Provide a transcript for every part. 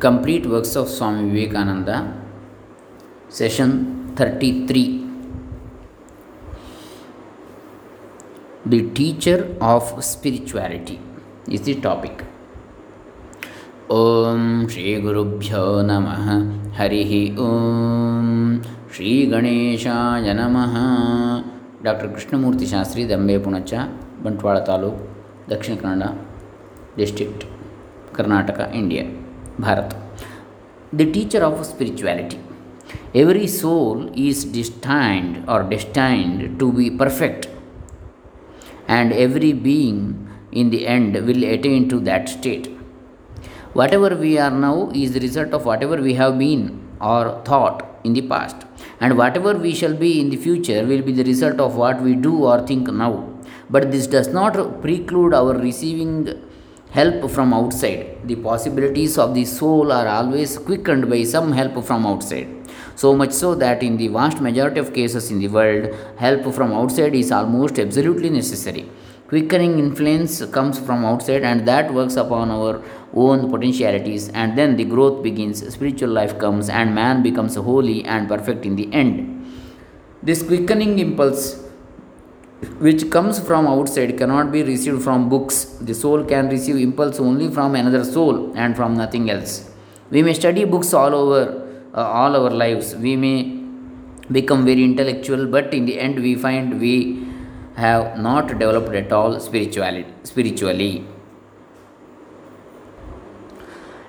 Complete Works of Swami Vivekananda, Session 33. The Teacher of Spirituality is the topic. ॐ श्रीगुरुभ्यो नमः हरिः ॐ ಶ್ರೀಗಣೇಶಾಯ ನಮಃ doctor Krishnamurthy Shastri Dambe Punacha Bantwal taluk Dakshina Kannada district Karnataka India The teacher of spirituality. Every soul is destined or destined to be perfect, and every being in the end will attain to that state. Whatever we are now is the result of whatever we have been or thought in the past, and whatever we shall be in the future will be the result of what we do or think now. But this does not preclude our receiving help from outside. The possibilities of the soul are always quickened by some help from outside. So much so that in the vast majority of cases in the world, help from outside is almost absolutely necessary. Quickening influence comes from outside, and that works upon our own potentialities, and then the growth begins, spiritual life comes, and man becomes holy and perfect in the end. This quickening impulse which comes from outside cannot be received from books. The soul can receive impulse only from another soul and from nothing else. We may study books all over uh, all our lives. We may become very intellectual, but in the end, we find we have not developed at all spiritually. Spiritually,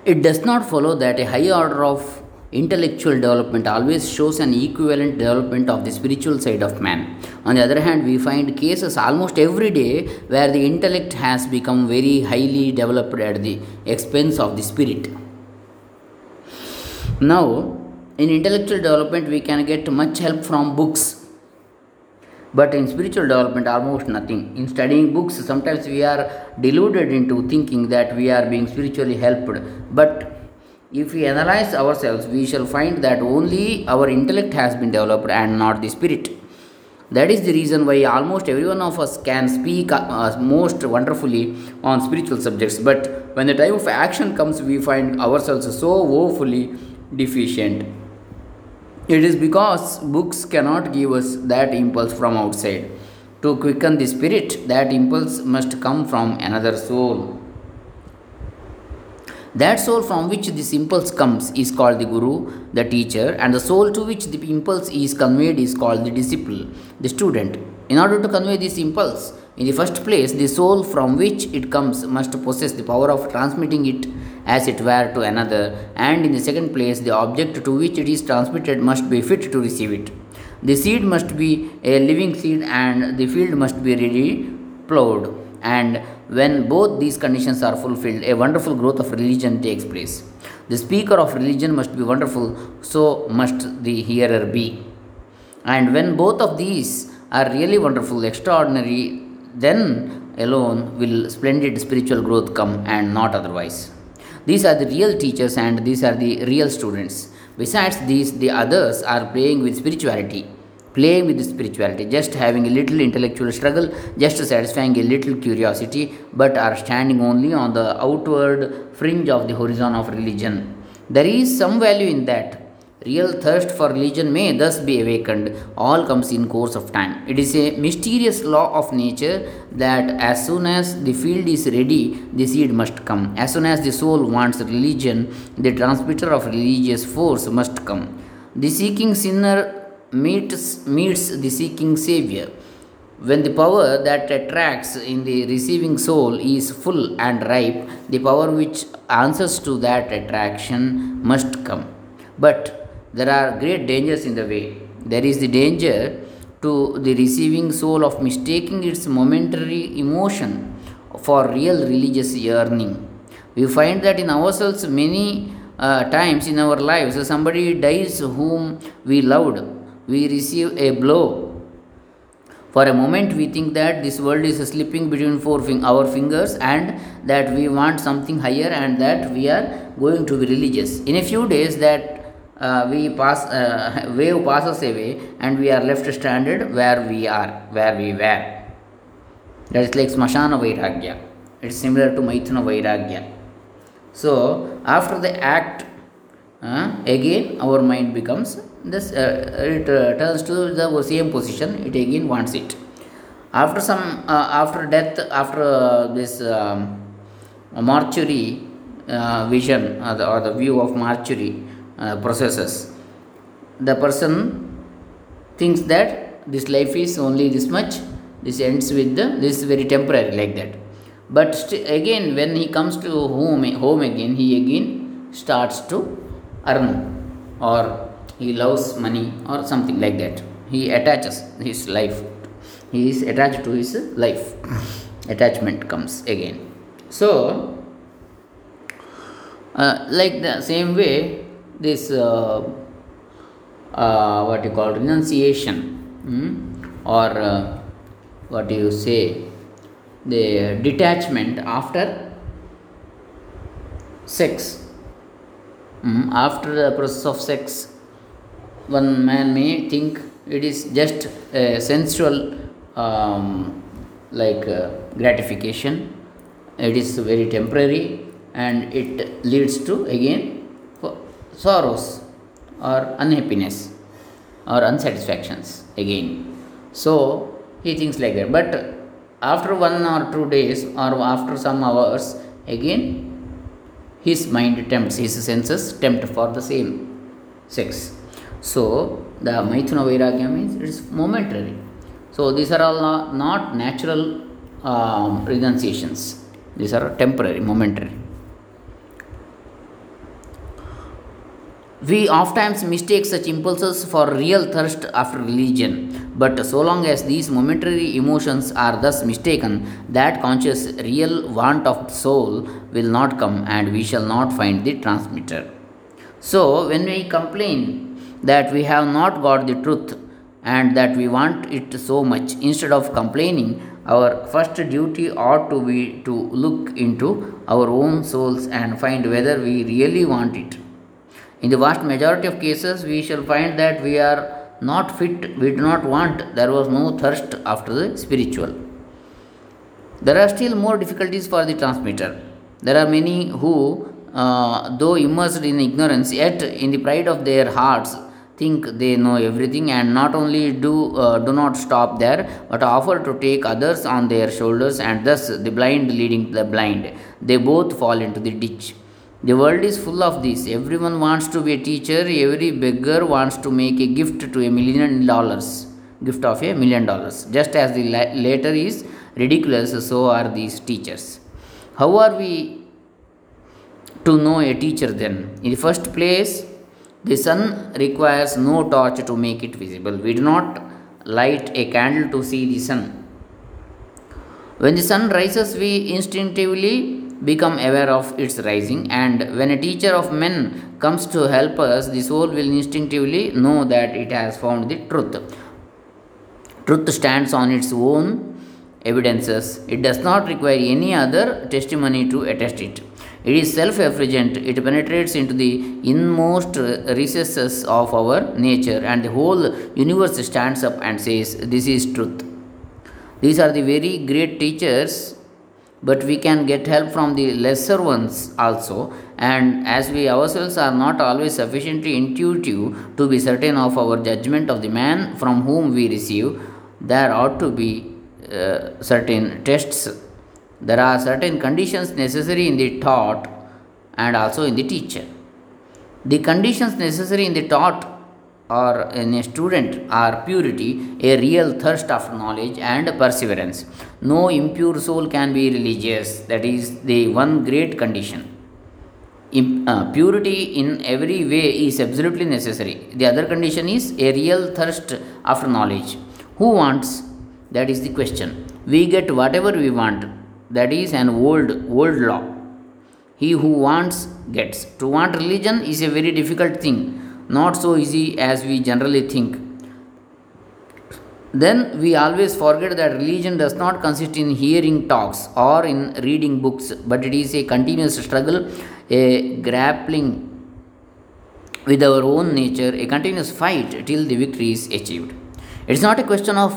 it does not follow that a high order of intellectual development always shows an equivalent development of the spiritual side of man. On the other hand, we find cases almost every day where the intellect has become very highly developed at the expense of the spirit. Now, in intellectual development, we can get much help from books but in spiritual development almost nothing in studying books sometimes we are deluded into thinking that we are being spiritually helped but if we analyze ourselves we shall find that only our intellect has been developed and not the spirit that is the reason why almost every one of us can speak uh, most wonderfully on spiritual subjects but when the time of action comes we find ourselves so woefully deficient it is because books cannot give us that impulse from outside. To quicken the spirit, that impulse must come from another soul. That soul from which this impulse comes is called the Guru, the teacher, and the soul to which the impulse is conveyed is called the disciple, the student. In order to convey this impulse, in the first place, the soul from which it comes must possess the power of transmitting it as it were to another, and in the second place, the object to which it is transmitted must be fit to receive it. The seed must be a living seed, and the field must be ready plowed. And when both these conditions are fulfilled, a wonderful growth of religion takes place. The speaker of religion must be wonderful, so must the hearer be. And when both of these are really wonderful, extraordinary, then alone will splendid spiritual growth come and not otherwise. These are the real teachers and these are the real students. Besides these, the others are playing with spirituality, playing with spirituality, just having a little intellectual struggle, just satisfying a little curiosity, but are standing only on the outward fringe of the horizon of religion. There is some value in that. Real thirst for religion may thus be awakened. All comes in course of time. It is a mysterious law of nature that as soon as the field is ready, the seed must come. As soon as the soul wants religion, the transmitter of religious force must come. The seeking sinner meets, meets the seeking Savior. When the power that attracts in the receiving soul is full and ripe, the power which answers to that attraction must come. But there are great dangers in the way. There is the danger to the receiving soul of mistaking its momentary emotion for real religious yearning. We find that in ourselves many uh, times in our lives, somebody dies whom we loved. We receive a blow for a moment, we think that this world is slipping between four fing- our fingers and that we want something higher and that we are going to be religious. In a few days, that uh, we pass uh, wave passes away and we are left stranded where we are, where we were. That is like Smashana Vairagya. It's similar to Maithuna Vairagya. So after the act, uh, again our mind becomes this. Uh, it uh, turns to the same position. It again wants it. After some, uh, after death, after uh, this um, mortuary vision or the, or the view of mortuary processes, the person thinks that this life is only this much. This ends with the this is very temporary like that but st- again when he comes to home home again he again starts to earn or he loves money or something like that he attaches his life he is attached to his life attachment comes again so uh, like the same way this uh, uh, what you call renunciation hmm? or uh, what do you say the detachment after sex. Mm, after the process of sex, one man may think it is just a sensual um, like uh, gratification. It is very temporary and it leads to again sorrows or unhappiness or unsatisfactions again. So he thinks like that. But after one or two days or after some hours again his mind tempts his senses tempt for the same sex so the maithuna vairagya means it is momentary. So these are all not natural um, renunciations. These are temporary momentary. We oftentimes mistake such impulses for real thirst after religion, but so long as these momentary emotions are thus mistaken, that conscious real want of soul will not come and we shall not find the transmitter. So, when we complain that we have not got the truth and that we want it so much, instead of complaining, our first duty ought to be to look into our own souls and find whether we really want it in the vast majority of cases, we shall find that we are not fit, we do not want, there was no thirst after the spiritual. There are still more difficulties for the transmitter. There are many who, uh, though immersed in ignorance, yet in the pride of their hearts, think they know everything and not only do uh, do not stop there but offer to take others on their shoulders and thus the blind leading the blind they both fall into the ditch the world is full of this. Everyone wants to be a teacher. Every beggar wants to make a gift to a million dollars. Gift of a million dollars. Just as the latter is ridiculous, so are these teachers. How are we to know a teacher then? In the first place, the sun requires no torch to make it visible. We do not light a candle to see the sun. When the sun rises, we instinctively become aware of its rising and when a teacher of men comes to help us the soul will instinctively know that it has found the truth truth stands on its own evidences it does not require any other testimony to attest it it is self effulgent it penetrates into the inmost recesses of our nature and the whole universe stands up and says this is truth. These are the very great teachers but we can get help from the lesser ones also. And as we ourselves are not always sufficiently intuitive to be certain of our judgment of the man from whom we receive there ought to be uh, certain tests there are certain conditions necessary in the taught and also in the teacher the conditions necessary in the taught or in a student are purity, a real thirst after knowledge, and perseverance. No impure soul can be religious. That is the one great condition. uh, purity in every way is absolutely necessary. The other condition is a real thirst after knowledge. Who wants? That is the question. We get whatever we want. That is an old, old law. He who wants gets. To want religion is a very difficult thing not so easy as we generally think. Then we always forget that religion does not consist in hearing talks or in reading books, but it is a continuous struggle, a grappling with our own nature, a continuous fight till the victory is achieved. It's not a question of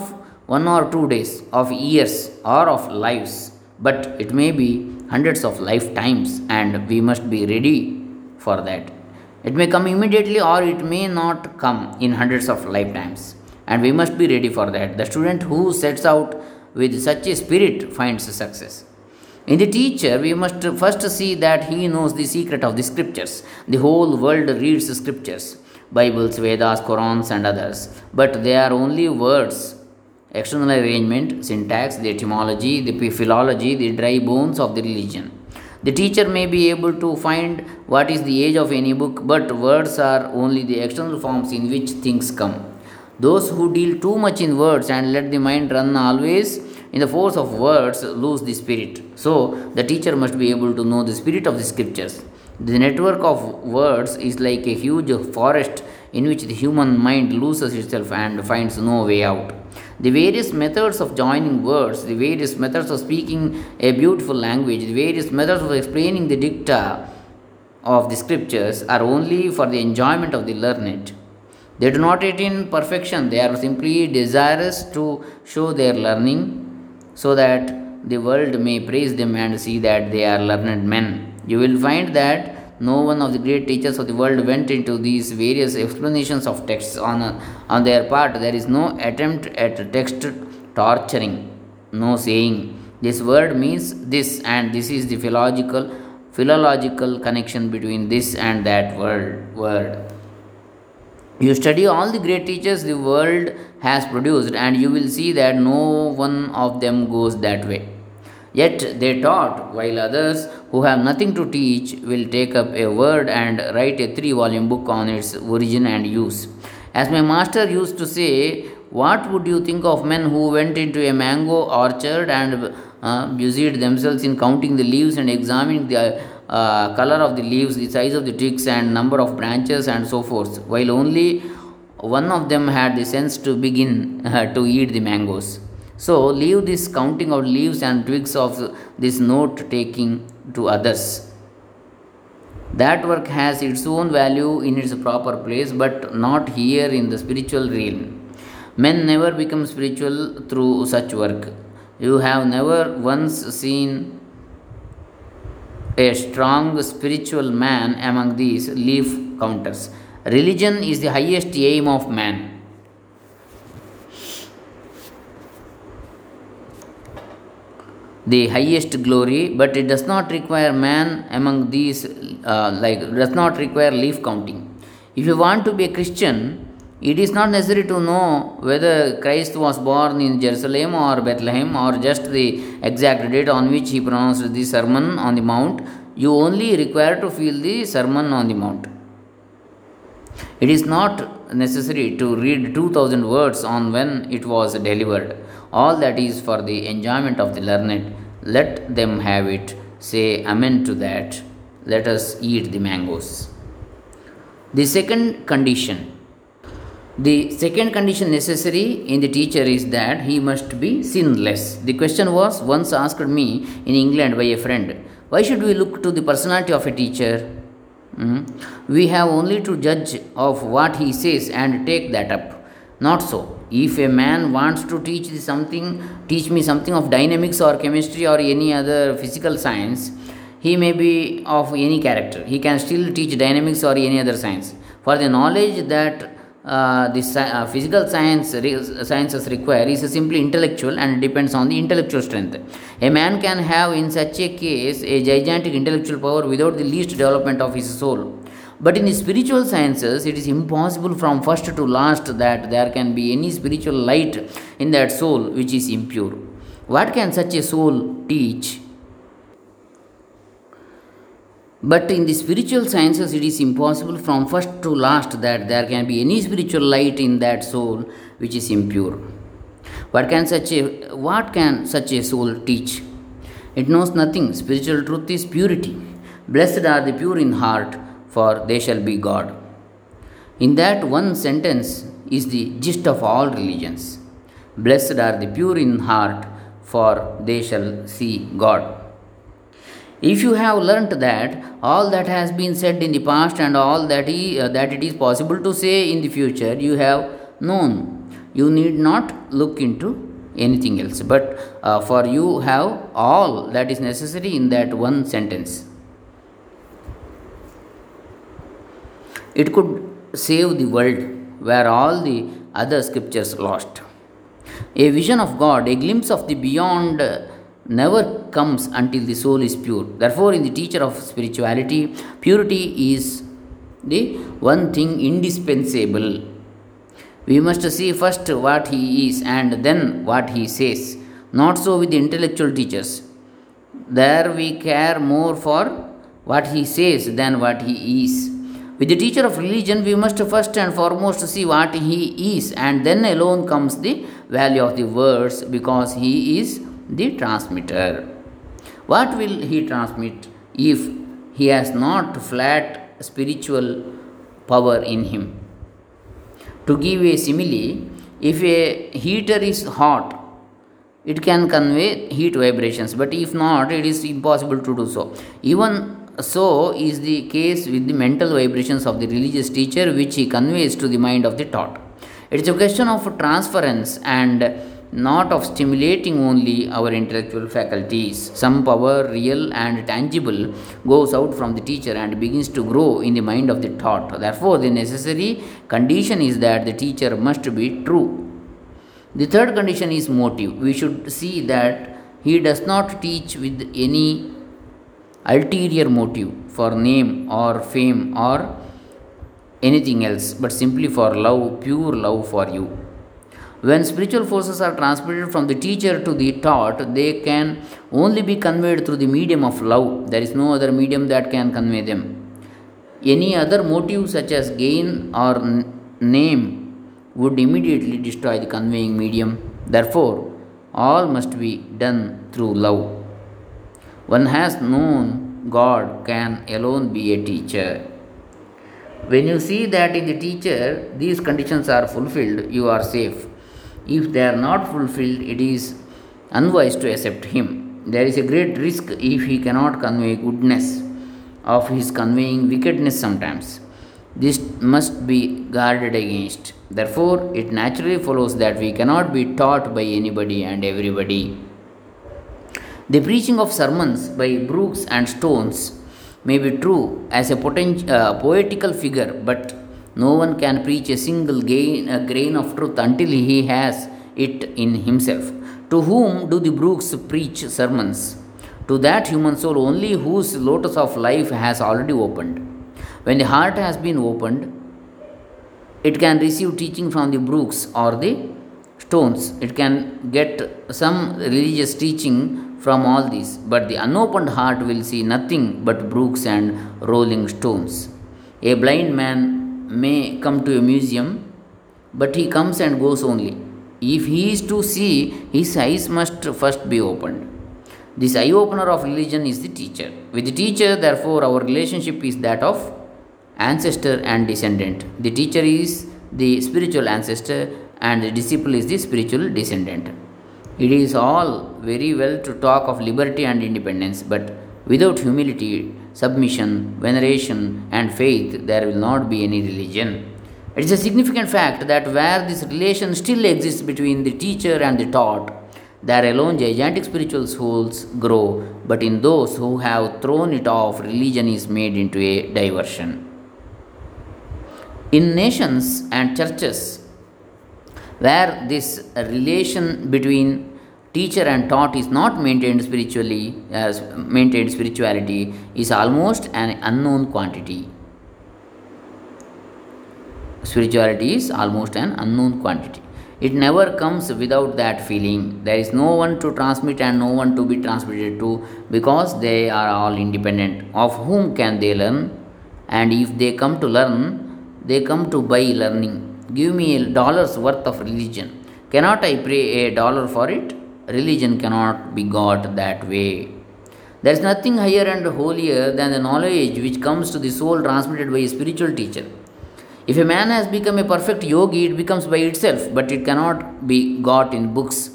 one or two days, of years, or of lives, but it may be hundreds of lifetimes, and we must be ready for that. It may come immediately or it may not come in hundreds of lifetimes, and we must be ready for that. The student who sets out with such a spirit finds success. In the teacher, we must first see that he knows the secret of the scriptures. The whole world reads scriptures Bibles, Vedas, Qurans, and others, but they are only words. External arrangement, syntax, the etymology, the philology, the dry bones of the religion. The teacher may be able to find what is the age of any book, but words are only the external forms in which things come. Those who deal too much in words and let the mind run always in the force of words lose the spirit. So, the teacher must be able to know the spirit of the scriptures. The network of words is like a huge forest in which the human mind loses itself and finds no way out. The various methods of joining words, the various methods of speaking a beautiful language, the various methods of explaining the dicta of the scriptures are only for the enjoyment of the learned. They do not attain perfection, they are simply desirous to show their learning so that the world may praise them and see that they are learned men. You will find that no one of the great teachers of the world went into these various explanations of texts on, on their part. There is no attempt at text torturing, no saying this word means this and this is the philological philological connection between this and that word word you study all the great teachers the world has produced, and you will see that no one of them goes that way. Yet they taught, while others who have nothing to teach will take up a word and write a three volume book on its origin and use. As my master used to say, what would you think of men who went into a mango orchard and uh, busied themselves in counting the leaves and examining the uh, color of the leaves, the size of the twigs, and number of branches, and so forth, while only one of them had the sense to begin uh, to eat the mangoes. So, leave this counting of leaves and twigs of this note taking to others. That work has its own value in its proper place, but not here in the spiritual realm. Men never become spiritual through such work. You have never once seen a strong spiritual man among these leaf counters. Religion is the highest aim of man. The highest glory, but it does not require man among these, uh, like, does not require leaf counting. If you want to be a Christian, it is not necessary to know whether Christ was born in Jerusalem or Bethlehem or just the exact date on which he pronounced the Sermon on the Mount. You only require to feel the Sermon on the Mount. It is not necessary to read 2000 words on when it was delivered. All that is for the enjoyment of the learned. Let them have it. Say Amen to that. Let us eat the mangoes. The second condition the second condition necessary in the teacher is that he must be sinless. The question was once asked me in England by a friend why should we look to the personality of a teacher? Mm-hmm. We have only to judge of what he says and take that up. Not so. If a man wants to teach something, teach me something of dynamics or chemistry or any other physical science, he may be of any character. He can still teach dynamics or any other science. For the knowledge that uh, uh, physical science sciences require is simply intellectual and depends on the intellectual strength. A man can have in such a case a gigantic intellectual power without the least development of his soul. But in spiritual sciences, it is impossible from first to last that there can be any spiritual light in that soul which is impure. What can such a soul teach? But in the spiritual sciences, it is impossible from first to last that there can be any spiritual light in that soul which is impure. What can such a what can such a soul teach? It knows nothing. Spiritual truth is purity. Blessed are the pure in heart, for they shall be God. In that one sentence is the gist of all religions. Blessed are the pure in heart, for they shall see God. If you have learnt that all that has been said in the past and all that, he, uh, that it is possible to say in the future, you have known. You need not look into anything else. But uh, for you have all that is necessary in that one sentence. It could save the world where all the other scriptures lost. A vision of God, a glimpse of the beyond, uh, never comes until the soul is pure. Therefore, in the teacher of spirituality, purity is the one thing indispensable. We must see first what he is and then what he says. Not so with the intellectual teachers. There we care more for what he says than what he is. With the teacher of religion, we must first and foremost see what he is, and then alone comes the value of the words because he is the transmitter. What will he transmit if he has not flat spiritual power in him? To give a simile, if a heater is hot, it can convey heat vibrations, but if not, it is impossible to do so. Even so is the case with the mental vibrations of the religious teacher, which he conveys to the mind of the taught. It is a question of transference and not of stimulating only our intellectual faculties. Some power, real and tangible, goes out from the teacher and begins to grow in the mind of the taught. Therefore, the necessary condition is that the teacher must be true. The third condition is motive. We should see that he does not teach with any ulterior motive for name or fame or anything else, but simply for love, pure love for you. When spiritual forces are transmitted from the teacher to the taught, they can only be conveyed through the medium of love. There is no other medium that can convey them. Any other motive, such as gain or n- name, would immediately destroy the conveying medium. Therefore, all must be done through love. One has known God can alone be a teacher. When you see that in the teacher these conditions are fulfilled, you are safe. If they are not fulfilled, it is unwise to accept him. There is a great risk if he cannot convey goodness of his conveying wickedness sometimes. This must be guarded against. Therefore, it naturally follows that we cannot be taught by anybody and everybody. The preaching of sermons by Brooks and Stones may be true as a uh, poetical figure, but no one can preach a single gain, a grain of truth until he has it in himself. To whom do the Brooks preach sermons? To that human soul only whose lotus of life has already opened. When the heart has been opened, it can receive teaching from the Brooks or the Stones. It can get some religious teaching from all these, but the unopened heart will see nothing but Brooks and rolling stones. A blind man may come to a museum, but he comes and goes only. If he is to see, his eyes must first be opened. This eye opener of religion is the teacher. With the teacher, therefore, our relationship is that of ancestor and descendant. The teacher is the spiritual ancestor, and the disciple is the spiritual descendant. It is all very well to talk of liberty and independence, but without humility, submission, veneration, and faith, there will not be any religion. It is a significant fact that where this relation still exists between the teacher and the taught, there alone gigantic spiritual souls grow, but in those who have thrown it off, religion is made into a diversion. In nations and churches, where this relation between teacher and taught is not maintained spiritually as maintained spirituality is almost an unknown quantity. Spirituality is almost an unknown quantity. It never comes without that feeling. There is no one to transmit and no one to be transmitted to because they are all independent. Of whom can they learn? And if they come to learn they come to buy learning. Give me a dollar's worth of religion. Cannot i pay a dollar for it religion cannot be got that way. There is nothing higher and holier than the knowledge which comes to the soul transmitted by a spiritual teacher. If a man has become a perfect yogi, it becomes by itself, but it cannot be got in books.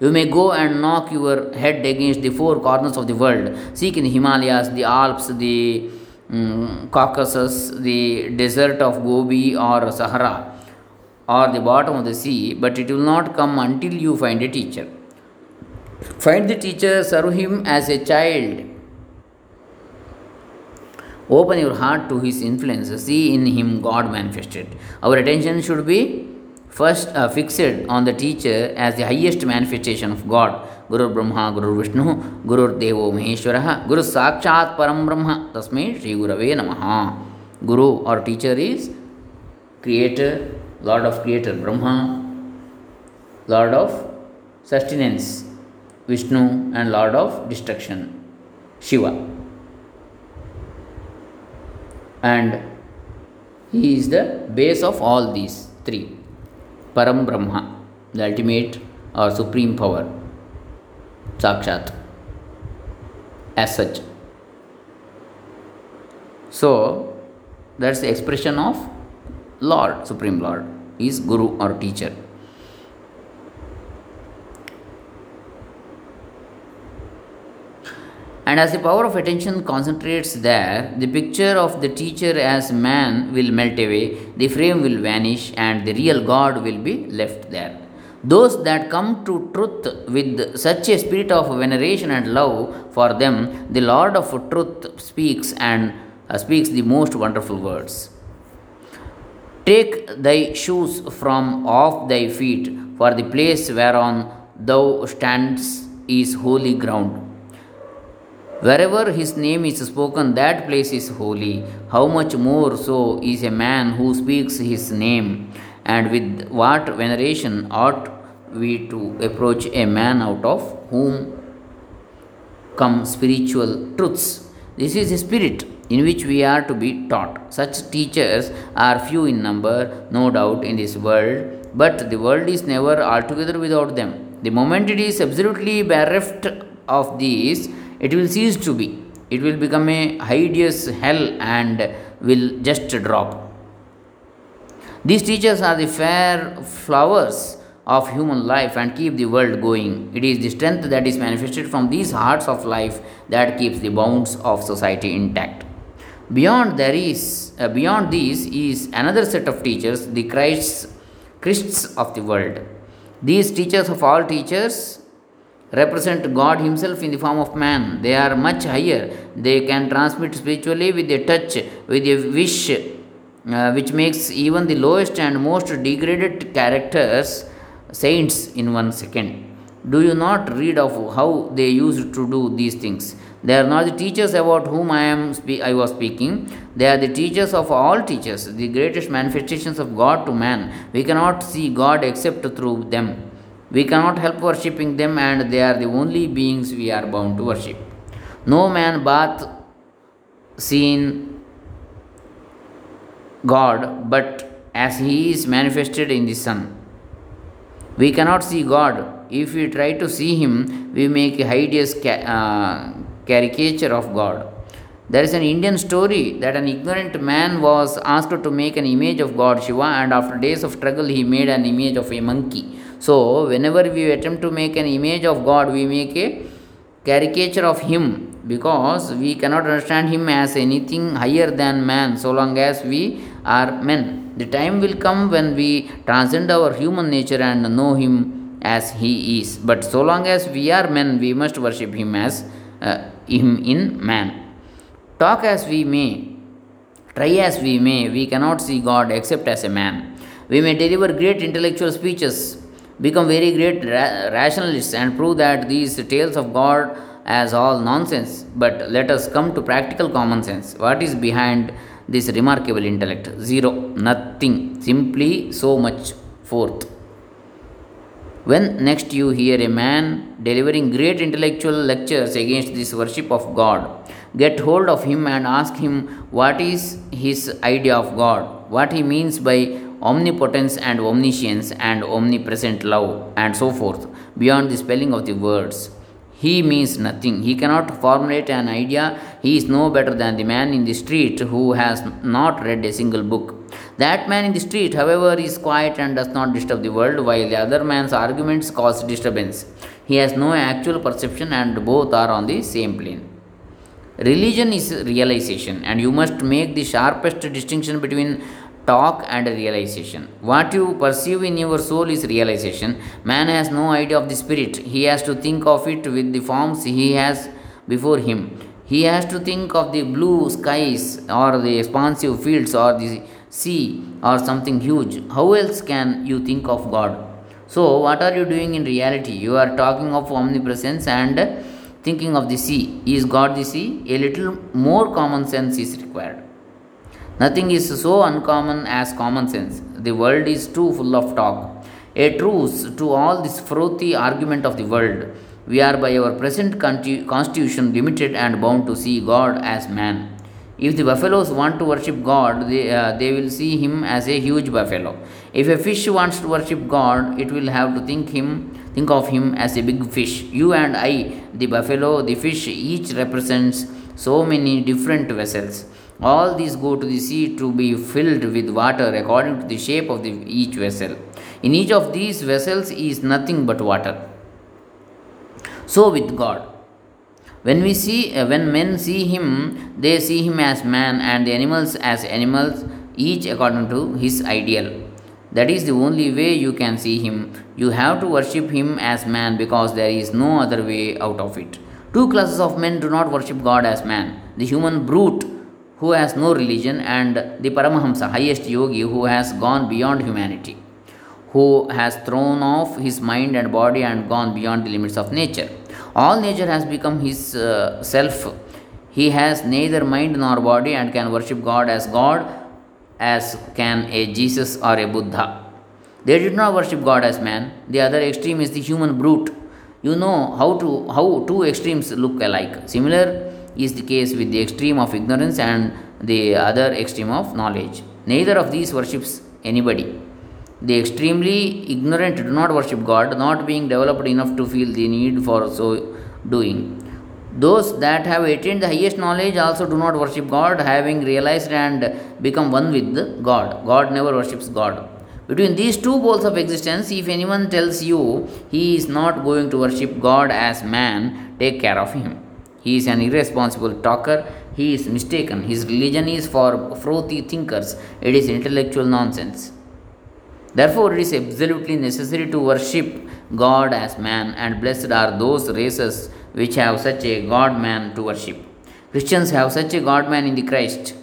You may go and knock your head against the four corners of the world, seek in the Himalayas, the Alps, the um, Caucasus, the desert of Gobi or Sahara or the bottom of the sea, but it will not come until you find a teacher. Find the teacher, serve him as a child. Open your heart to his influence, see in him God manifested. Our attention should be first uh, fixed on the teacher as the highest manifestation of God. Guru Brahma, Guru Vishnu, Guru Devo Maheshwara, Guru Sakshat Param Brahma, Tasmai Sri Gurave Namaha. Guru or teacher is creator, Lord of creator Brahma, Lord of sustenance Vishnu, and Lord of destruction Shiva. And he is the base of all these three. Param Brahma, the ultimate or supreme power, Sakshat, as such. So, that's the expression of Lord, Supreme Lord, is Guru or teacher. And as the power of attention concentrates there, the picture of the teacher as man will melt away, the frame will vanish, and the real God will be left there. Those that come to truth with such a spirit of veneration and love for them, the Lord of truth speaks and uh, speaks the most wonderful words. Take thy shoes from off thy feet, for the place whereon thou standest is holy ground. Wherever his name is spoken, that place is holy. How much more so is a man who speaks his name? And with what veneration ought we to approach a man out of whom come spiritual truths? This is the spirit in which we are to be taught. Such teachers are few in number, no doubt, in this world, but the world is never altogether without them. The moment it is absolutely bereft of these, it will cease to be. It will become a hideous hell and will just drop. These teachers are the fair flowers of human life and keep the world going. It is the strength that is manifested from these hearts of life that keeps the bounds of society intact. Beyond there is uh, beyond these is another set of teachers, the Christs, Christs of the world. These teachers of all teachers represent God Himself in the form of man. They are much higher. They can transmit spiritually with a touch, with a wish, uh, which makes even the lowest and most degraded characters saints in one second. Do you not read of how they used to do these things? They are not the teachers about whom I am spe- I was speaking. They are the teachers of all teachers, the greatest manifestations of God to man. We cannot see God except through them. We cannot help worshipping them, and they are the only beings we are bound to worship. No man bath seen God, but as he is manifested in the Son. We cannot see God. If we try to see him, we make a hideous ca- uh, caricature of God. There is an Indian story that an ignorant man was asked to make an image of God Shiva, and after days of struggle, he made an image of a monkey. So, whenever we attempt to make an image of God, we make a caricature of him because we cannot understand him as anything higher than man so long as we are men. The time will come when we transcend our human nature and know him as he is. But so long as we are men, we must worship him as uh, him in man. Talk as we may, try as we may, we cannot see God except as a man. We may deliver great intellectual speeches, become very great ra- rationalists, and prove that these tales of God as all nonsense. But let us come to practical common sense. What is behind this remarkable intellect? Zero, nothing, simply so much forth. When next you hear a man delivering great intellectual lectures against this worship of God, get hold of him and ask him what is his idea of God, what he means by omnipotence and omniscience and omnipresent love, and so forth, beyond the spelling of the words. He means nothing. He cannot formulate an idea. He is no better than the man in the street who has not read a single book. That man in the street, however, is quiet and does not disturb the world, while the other man's arguments cause disturbance. He has no actual perception, and both are on the same plane. Religion is realization, and you must make the sharpest distinction between talk and realization. What you perceive in your soul is realization. Man has no idea of the spirit. He has to think of it with the forms he has before him. He has to think of the blue skies or the expansive fields or the sea or something huge. How else can you think of God? So, what are you doing in reality? You are talking of omnipresence and thinking of the sea. Is God the sea? A little more common sense is required. Nothing is so uncommon as common sense. The world is too full of talk. A truce to all this frothy argument of the world. We are by our present constitution limited and bound to see God as man. If the buffaloes want to worship God, they, uh, they will see him as a huge buffalo. If a fish wants to worship God, it will have to think him think of him as a big fish. You and I, the buffalo, the fish, each represents so many different vessels. All these go to the sea to be filled with water according to the shape of the, each vessel. In each of these vessels is nothing but water. So with God. When we see uh, when men see him, they see him as man and the animals as animals, each according to his ideal. That is the only way you can see him. You have to worship him as man because there is no other way out of it. Two classes of men do not worship God as man the human brute who has no religion, and the Paramahamsa, highest yogi, who has gone beyond humanity, who has thrown off his mind and body and gone beyond the limits of nature. All nature has become his uh, self. He has neither mind nor body and can worship God as God, as can a Jesus or a Buddha. They did not worship God as man. The other extreme is the human brute. You know how to how two extremes look alike. Similar is the case with the extreme of ignorance and the other extreme of knowledge. Neither of these worships anybody. The extremely ignorant do not worship God, not being developed enough to feel the need for so doing. Those that have attained the highest knowledge also do not worship God, having realized and become one with God. God never worships God. Between these two poles of existence, if anyone tells you he is not going to worship God as man, take care of him. He is an irresponsible talker. He is mistaken. His religion is for frothy thinkers. It is intellectual nonsense. Therefore, it is absolutely necessary to worship God as man, and blessed are those races which have such a God man to worship. Christians have such a God man in the Christ.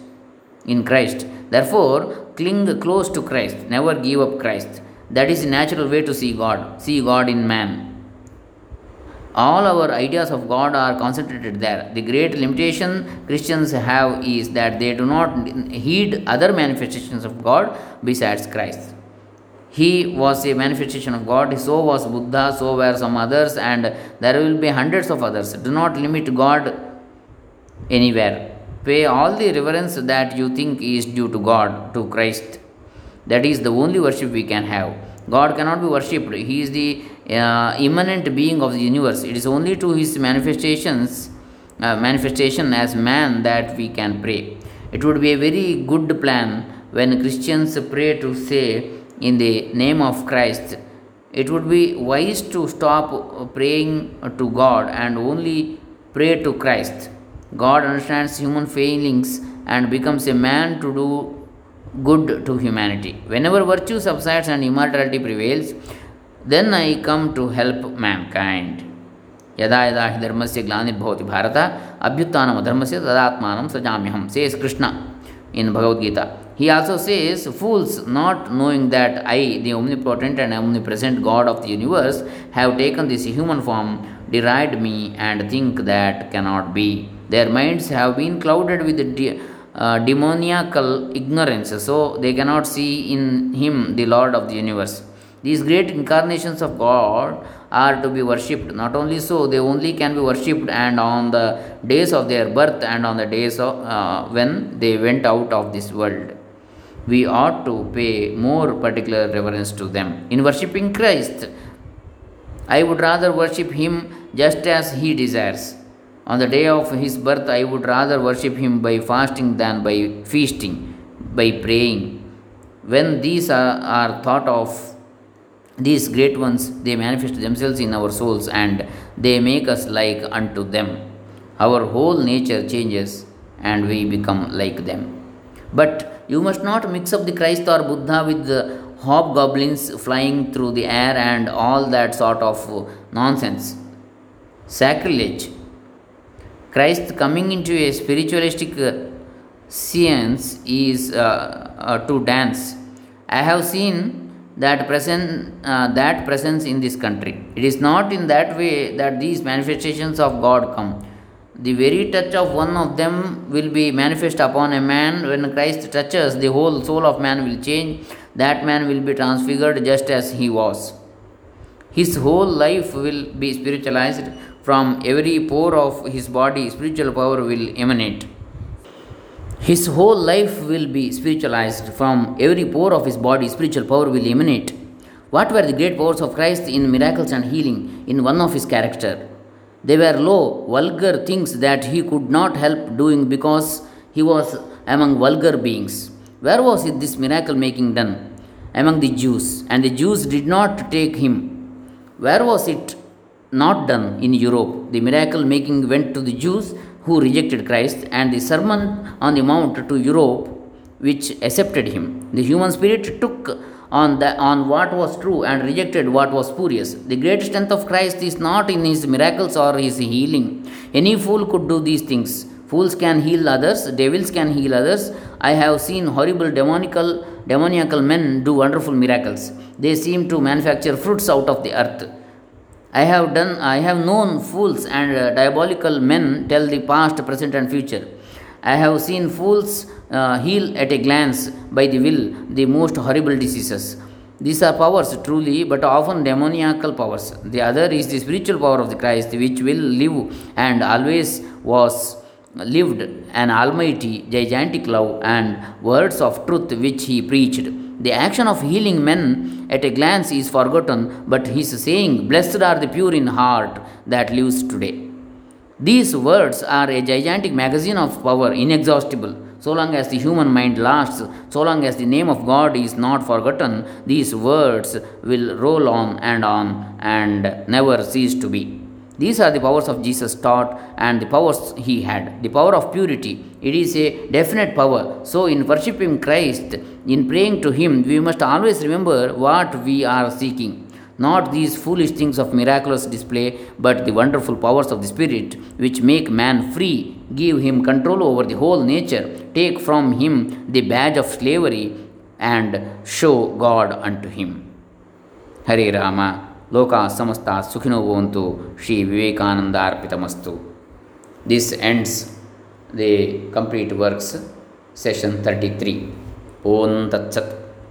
In Christ. Therefore, cling close to Christ. Never give up Christ. That is the natural way to see God. See God in man all our ideas of God are concentrated there. The great limitation Christians have is that they do not heed other manifestations of God besides Christ. He was a manifestation of God, so was Buddha, so were some others, and there will be hundreds of others. Do not limit God anywhere. Pay all the reverence that you think is due to God, to Christ. That is the only worship we can have. God cannot be worshipped. He is the uh, immanent being of the universe. It is only to his manifestations, uh, manifestation as man that we can pray. It would be a very good plan when Christians pray to say, in the name of Christ. It would be wise to stop praying to God and only pray to Christ. God understands human failings and becomes a man to do good to humanity. Whenever virtue subsides and immortality prevails, then I come to help mankind. ಯದಾ ಯದಾ ಹಿ ಧರ್ಮಸ್ಯ ಗ್ಲಾನಿರ್ಭವತಿ ಭಾರತ ಅಭ್ಯುತ್ಥಾನಮ ಧರ್ಮಸ್ಯ ತದಾತ್ಮಾನಂ ಸಜಾಮ್ಯಹಂ says Krishna in Bhagavad Gita he also says fools not knowing that I the omnipotent and omnipresent God of the universe have taken this human form deride me and think that cannot be their minds have been clouded with demoniacal ignorance, so they cannot see in Him the Lord of the universe. These great incarnations of God are to be worshipped. Not only so, they only can be worshipped and on the days of their birth and on the days of uh, when they went out of this world. We ought to pay more particular reverence to them. In worshipping Christ, I would rather worship Him just as He desires. On the day of His birth, I would rather worship Him by fasting than by feasting, by praying. When these are, are thought of these great ones, they manifest themselves in our souls and they make us like unto them. Our whole nature changes and we become like them. But You must not mix up the Christ or Buddha with the hobgoblins flying through the air and all that sort of nonsense. Sacrilege. Christ coming into a spiritualistic uh, science is uh, uh, to dance. I have seen that present uh, that presence in this country. It is not in that way that these manifestations of God come. The very touch of one of them will be manifest upon a man. When Christ touches, the whole soul of man will change. That man will be transfigured just as he was. His whole life will be spiritualized. From every pore of his body, spiritual power will emanate. His whole life will be spiritualized. From every pore of his body, spiritual power will emanate. What were the great powers of Christ in miracles and healing in one of his character? They were low, vulgar things that he could not help doing because he was among vulgar beings. Where was it this miracle making done? Among the Jews, and the Jews did not take him. Where was it not done in Europe? The miracle making went to the Jews who rejected Christ, and the Sermon on the Mount to Europe, which accepted him. The human spirit took on, the, on what was true and rejected what was spurious. The great strength of Christ is not in his miracles or his healing. Any fool could do these things. Fools can heal others, devils can heal others. I have seen horrible demonical, demoniacal men do wonderful miracles. They seem to manufacture fruits out of the earth. I have done I have known fools and uh, diabolical men tell the past, present and future. I have seen fools uh, heal at a glance by the will the most horrible diseases. These are powers truly, but often demoniacal powers. The other is the spiritual power of the Christ, which will live and always was lived an almighty, gigantic love and words of truth which he preached. The action of healing men at a glance is forgotten, but his saying, Blessed are the pure in heart, that lives today. These words are a gigantic magazine of power, inexhaustible. So long as the human mind lasts, so long as the name of God is not forgotten, these words will roll on and on and never cease to be. These are the powers of Jesus taught and the powers he had. The power of purity. It is a definite power. So, in worshipping Christ, in praying to Him, we must always remember what we are seeking. Not these foolish things of miraculous display, but the wonderful powers of the Spirit, which make man free, give him control over the whole nature, take from him the badge of slavery, and show God unto him. Hare Rama. ಲೋಕ ಸಮಸ್ತ ಸುಖಿನೋ ಭವಂತು ಶ್ರೀ ವಿವೇಕಾನಂದಾರ್ಪಿತಮಸ್ತು. This ends the complete works session thirty three ಓಂ ತತ್ಸತ್.